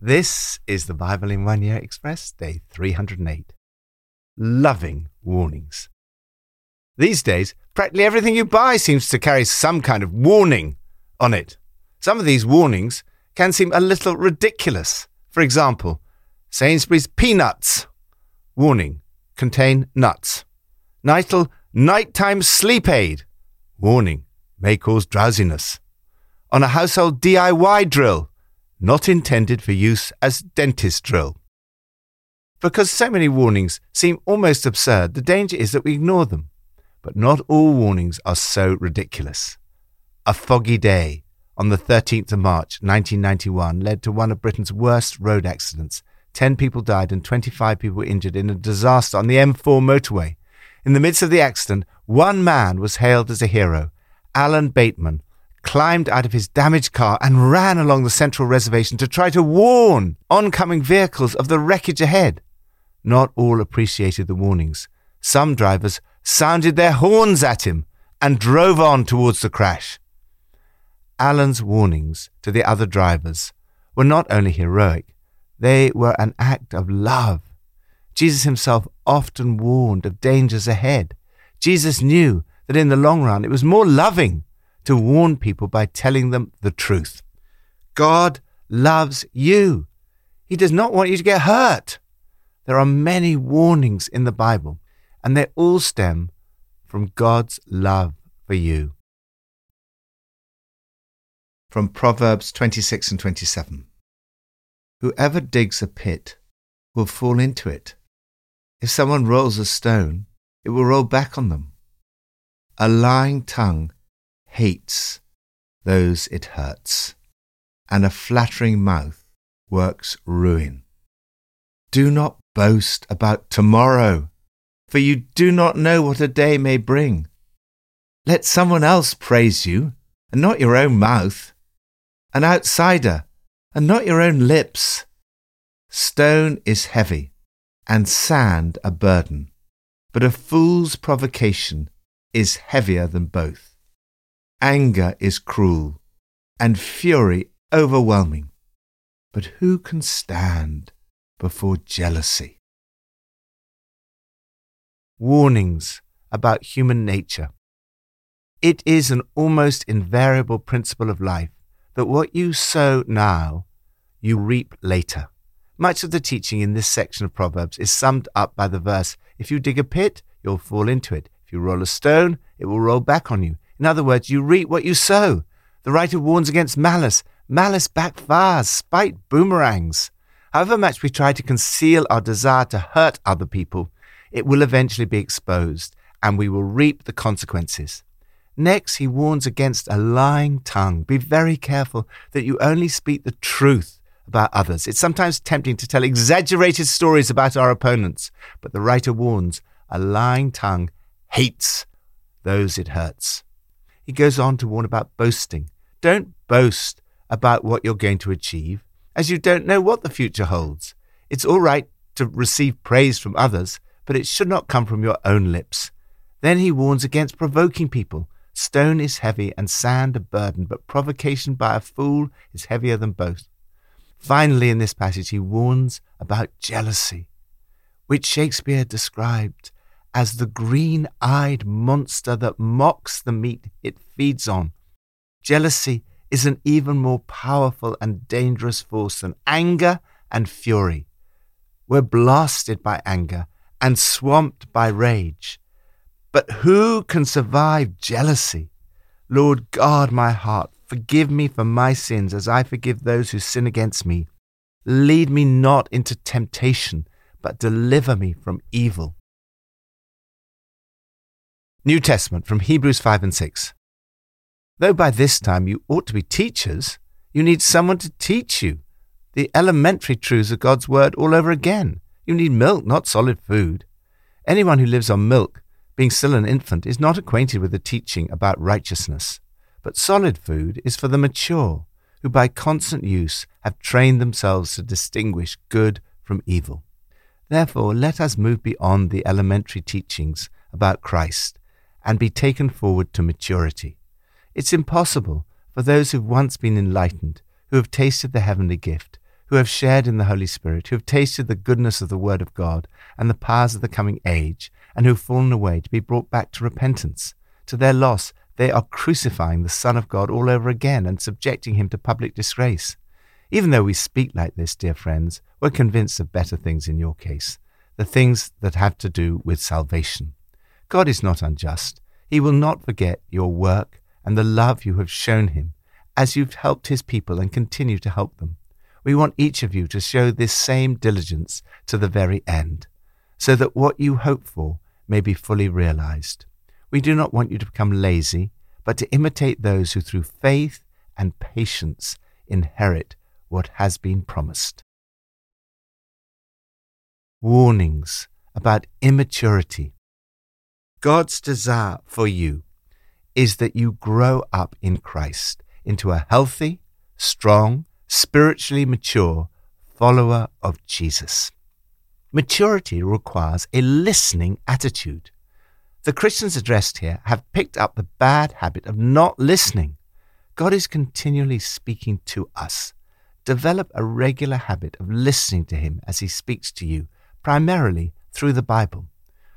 This is the Bible in One Year Express, day 308. Loving warnings. These days, practically everything you buy seems to carry some kind of warning on it. Some of these warnings can seem a little ridiculous. For example, Sainsbury's peanuts. Warning, contain nuts. Nytol nighttime sleep aid. Warning, may cause drowsiness. On a household DIY drill, not intended for use as dentist drill. Because so many warnings seem almost absurd, the danger is that we ignore them. But not all warnings are so ridiculous. A foggy day on the 13th of March 1991 led to one of Britain's worst road accidents. 10 people died and 25 people were injured in a disaster on the M4 motorway. In the midst of the accident, one man was hailed as a hero. Alan Bateman climbed out of his damaged car and ran along the central reservation to try to warn oncoming vehicles of the wreckage ahead. Not all appreciated the warnings. Some drivers sounded their horns at him and drove on towards the crash. Alan's warnings to the other drivers were not only heroic, they were an act of love. Jesus himself often warned of dangers ahead. Jesus knew that in the long run it was more loving to warn people by telling them the truth. God loves you. He does not want you to get hurt. There are many warnings in the Bible and they all stem from God's love for you. From Proverbs 26 and 27 Whoever digs a pit will fall into it. If someone rolls a stone, it will roll back on them. A lying tongue hates those it hurts, and a flattering mouth works ruin. Do not boast about tomorrow for you do not know what a day may bring. Let someone else praise you, and not your own mouth, an outsider, and not your own lips. Stone is heavy, and sand a burden, but a fool's provocation is heavier than both. Anger is cruel, and fury overwhelming. But who can stand before jealousy? warnings about human nature. It is an almost invariable principle of life that what you sow now, you reap later. Much of the teaching in this section of Proverbs is summed up by the verse If you dig a pit, you'll fall into it. If you roll a stone, it will roll back on you. In other words, you reap what you sow. The writer warns against malice. Malice backfires, spite boomerangs. However much we try to conceal our desire to hurt other people, it will eventually be exposed and we will reap the consequences. Next, he warns against a lying tongue. Be very careful that you only speak the truth about others. It's sometimes tempting to tell exaggerated stories about our opponents, but the writer warns a lying tongue hates those it hurts. He goes on to warn about boasting. Don't boast about what you're going to achieve, as you don't know what the future holds. It's all right to receive praise from others, but it should not come from your own lips. Then he warns against provoking people. Stone is heavy and sand a burden, but provocation by a fool is heavier than both. Finally, in this passage, he warns about jealousy, which Shakespeare described as the green eyed monster that mocks the meat it feeds on. Jealousy is an even more powerful and dangerous force than anger and fury. We're blasted by anger and swamped by rage. But who can survive jealousy? Lord, guard my heart. Forgive me for my sins as I forgive those who sin against me. Lead me not into temptation, but deliver me from evil. New Testament from Hebrews 5 and 6. Though by this time you ought to be teachers, you need someone to teach you the elementary truths of God's Word all over again. You need milk, not solid food. Anyone who lives on milk, being still an infant, is not acquainted with the teaching about righteousness. But solid food is for the mature, who by constant use have trained themselves to distinguish good from evil. Therefore, let us move beyond the elementary teachings about Christ and be taken forward to maturity. It's impossible for those who've once been enlightened, who have tasted the heavenly gift, who have shared in the Holy Spirit, who have tasted the goodness of the Word of God and the powers of the coming age, and who have fallen away to be brought back to repentance. To their loss, they are crucifying the Son of God all over again and subjecting him to public disgrace. Even though we speak like this, dear friends, we're convinced of better things in your case, the things that have to do with salvation. God is not unjust. He will not forget your work and the love you have shown him as you've helped his people and continue to help them. We want each of you to show this same diligence to the very end, so that what you hope for may be fully realized. We do not want you to become lazy, but to imitate those who through faith and patience inherit what has been promised. Warnings about immaturity. God's desire for you is that you grow up in Christ into a healthy, strong, spiritually mature follower of Jesus. Maturity requires a listening attitude. The Christians addressed here have picked up the bad habit of not listening. God is continually speaking to us. Develop a regular habit of listening to Him as He speaks to you, primarily through the Bible.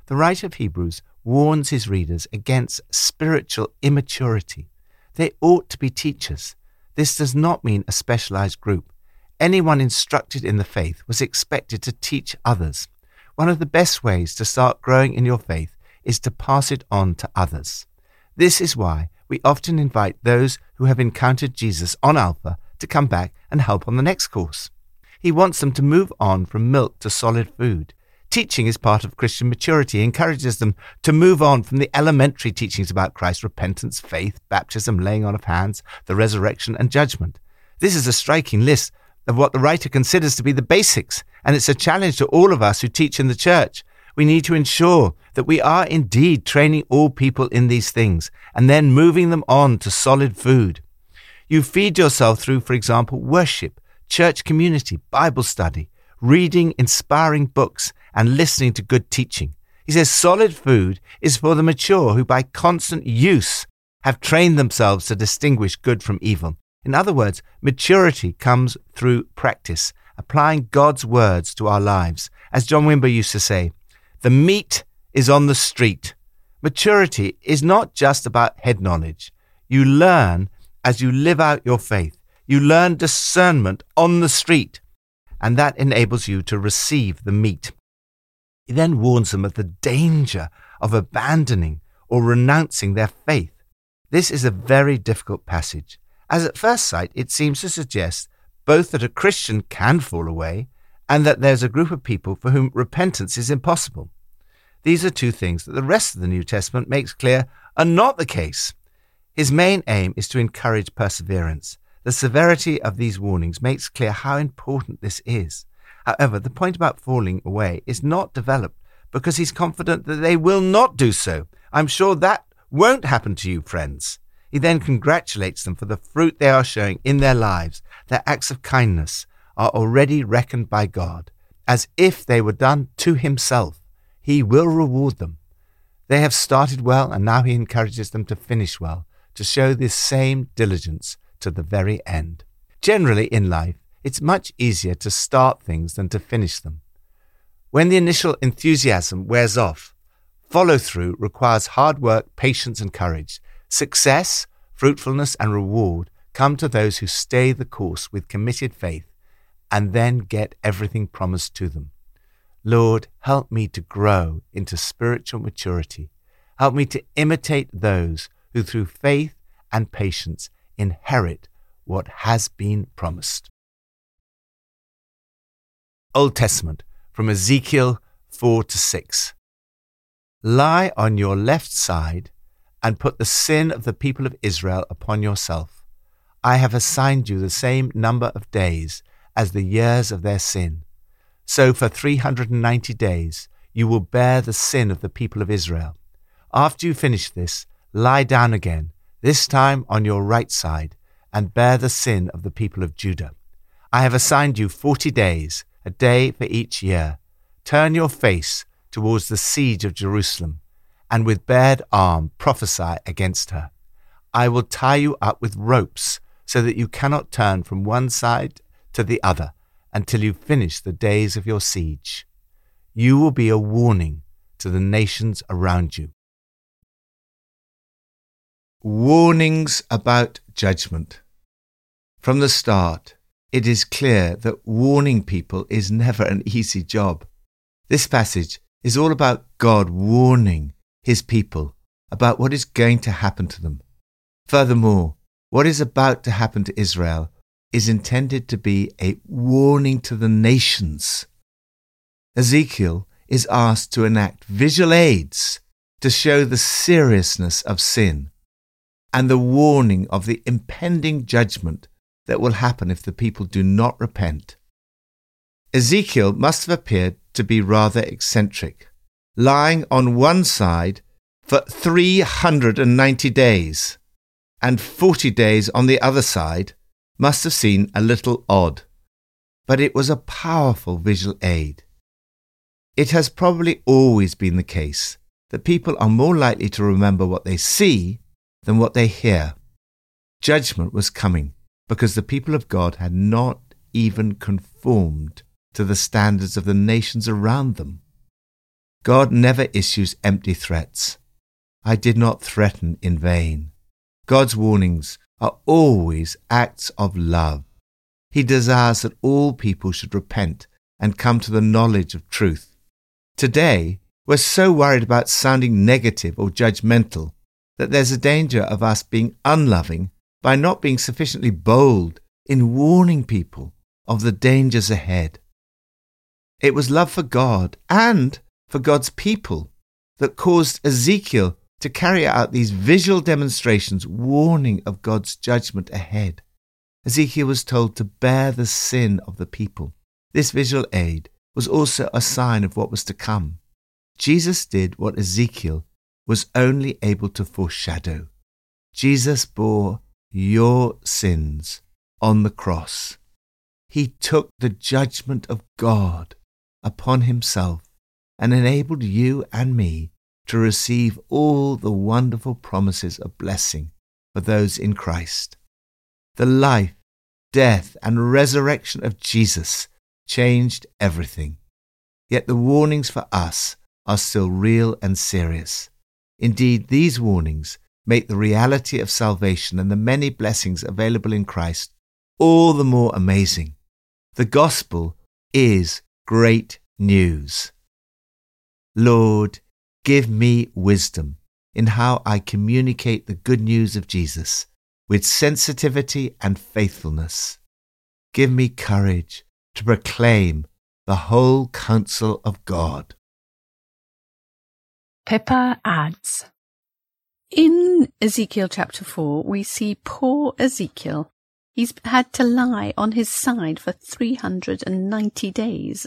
The writer of Hebrews warns his readers against spiritual immaturity. They ought to be teachers. This does not mean a specialized group. Anyone instructed in the faith was expected to teach others. One of the best ways to start growing in your faith is to pass it on to others. This is why we often invite those who have encountered Jesus on Alpha to come back and help on the next course. He wants them to move on from milk to solid food. Teaching is part of Christian maturity, encourages them to move on from the elementary teachings about Christ repentance, faith, baptism, laying on of hands, the resurrection, and judgment. This is a striking list of what the writer considers to be the basics, and it's a challenge to all of us who teach in the church. We need to ensure that we are indeed training all people in these things and then moving them on to solid food. You feed yourself through, for example, worship, church community, Bible study, reading inspiring books, and listening to good teaching. He says solid food is for the mature who, by constant use, have trained themselves to distinguish good from evil. In other words, maturity comes through practice, applying God's words to our lives. As John Wimber used to say, the meat is on the street. Maturity is not just about head knowledge. You learn as you live out your faith. You learn discernment on the street, and that enables you to receive the meat. He then warns them of the danger of abandoning or renouncing their faith. This is a very difficult passage, as at first sight it seems to suggest both that a Christian can fall away and that there's a group of people for whom repentance is impossible. These are two things that the rest of the New Testament makes clear are not the case. His main aim is to encourage perseverance. The severity of these warnings makes clear how important this is. However, the point about falling away is not developed because he's confident that they will not do so. I'm sure that won't happen to you, friends. He then congratulates them for the fruit they are showing in their lives. Their acts of kindness are already reckoned by God as if they were done to himself. He will reward them. They have started well, and now he encourages them to finish well, to show this same diligence to the very end. Generally in life, it's much easier to start things than to finish them. When the initial enthusiasm wears off, follow through requires hard work, patience, and courage. Success, fruitfulness, and reward come to those who stay the course with committed faith and then get everything promised to them. Lord, help me to grow into spiritual maturity. Help me to imitate those who through faith and patience inherit what has been promised. Old Testament from Ezekiel 4 to 6. Lie on your left side and put the sin of the people of Israel upon yourself. I have assigned you the same number of days as the years of their sin. So for 390 days you will bear the sin of the people of Israel. After you finish this, lie down again, this time on your right side, and bear the sin of the people of Judah. I have assigned you forty days a day for each year. Turn your face towards the siege of Jerusalem, and with bared arm prophesy against her. I will tie you up with ropes so that you cannot turn from one side to the other, until you finish the days of your siege. You will be a warning to the nations around you. Warnings about judgment. From the start, it is clear that warning people is never an easy job. This passage is all about God warning his people about what is going to happen to them. Furthermore, what is about to happen to Israel is intended to be a warning to the nations. Ezekiel is asked to enact visual aids to show the seriousness of sin and the warning of the impending judgment that will happen if the people do not repent. Ezekiel must have appeared to be rather eccentric, lying on one side for 390 days, and 40 days on the other side must have seemed a little odd, but it was a powerful visual aid. It has probably always been the case that people are more likely to remember what they see than what they hear. Judgment was coming because the people of God had not even conformed to the standards of the nations around them. God never issues empty threats. I did not threaten in vain. God's warnings are always acts of love. He desires that all people should repent and come to the knowledge of truth. Today, we're so worried about sounding negative or judgmental that there's a danger of us being unloving by not being sufficiently bold in warning people of the dangers ahead. It was love for God and for God's people that caused Ezekiel to carry out these visual demonstrations warning of God's judgment ahead. Ezekiel was told to bear the sin of the people. This visual aid was also a sign of what was to come. Jesus did what Ezekiel was only able to foreshadow. Jesus bore your sins on the cross. He took the judgment of God upon himself and enabled you and me to receive all the wonderful promises of blessing for those in Christ. The life, death, and resurrection of Jesus changed everything. Yet the warnings for us are still real and serious. Indeed, these warnings make the reality of salvation and the many blessings available in Christ all the more amazing. The gospel is great news. Lord, give me wisdom in how I communicate the good news of Jesus with sensitivity and faithfulness. Give me courage to proclaim the whole counsel of God. Pippa adds In Ezekiel chapter 4, we see poor Ezekiel. He's had to lie on his side for 390 days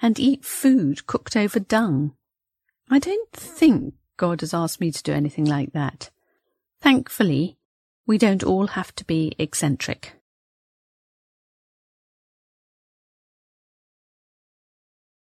and eat food cooked over dung. I don't think God has asked me to do anything like that. Thankfully, we don't all have to be eccentric.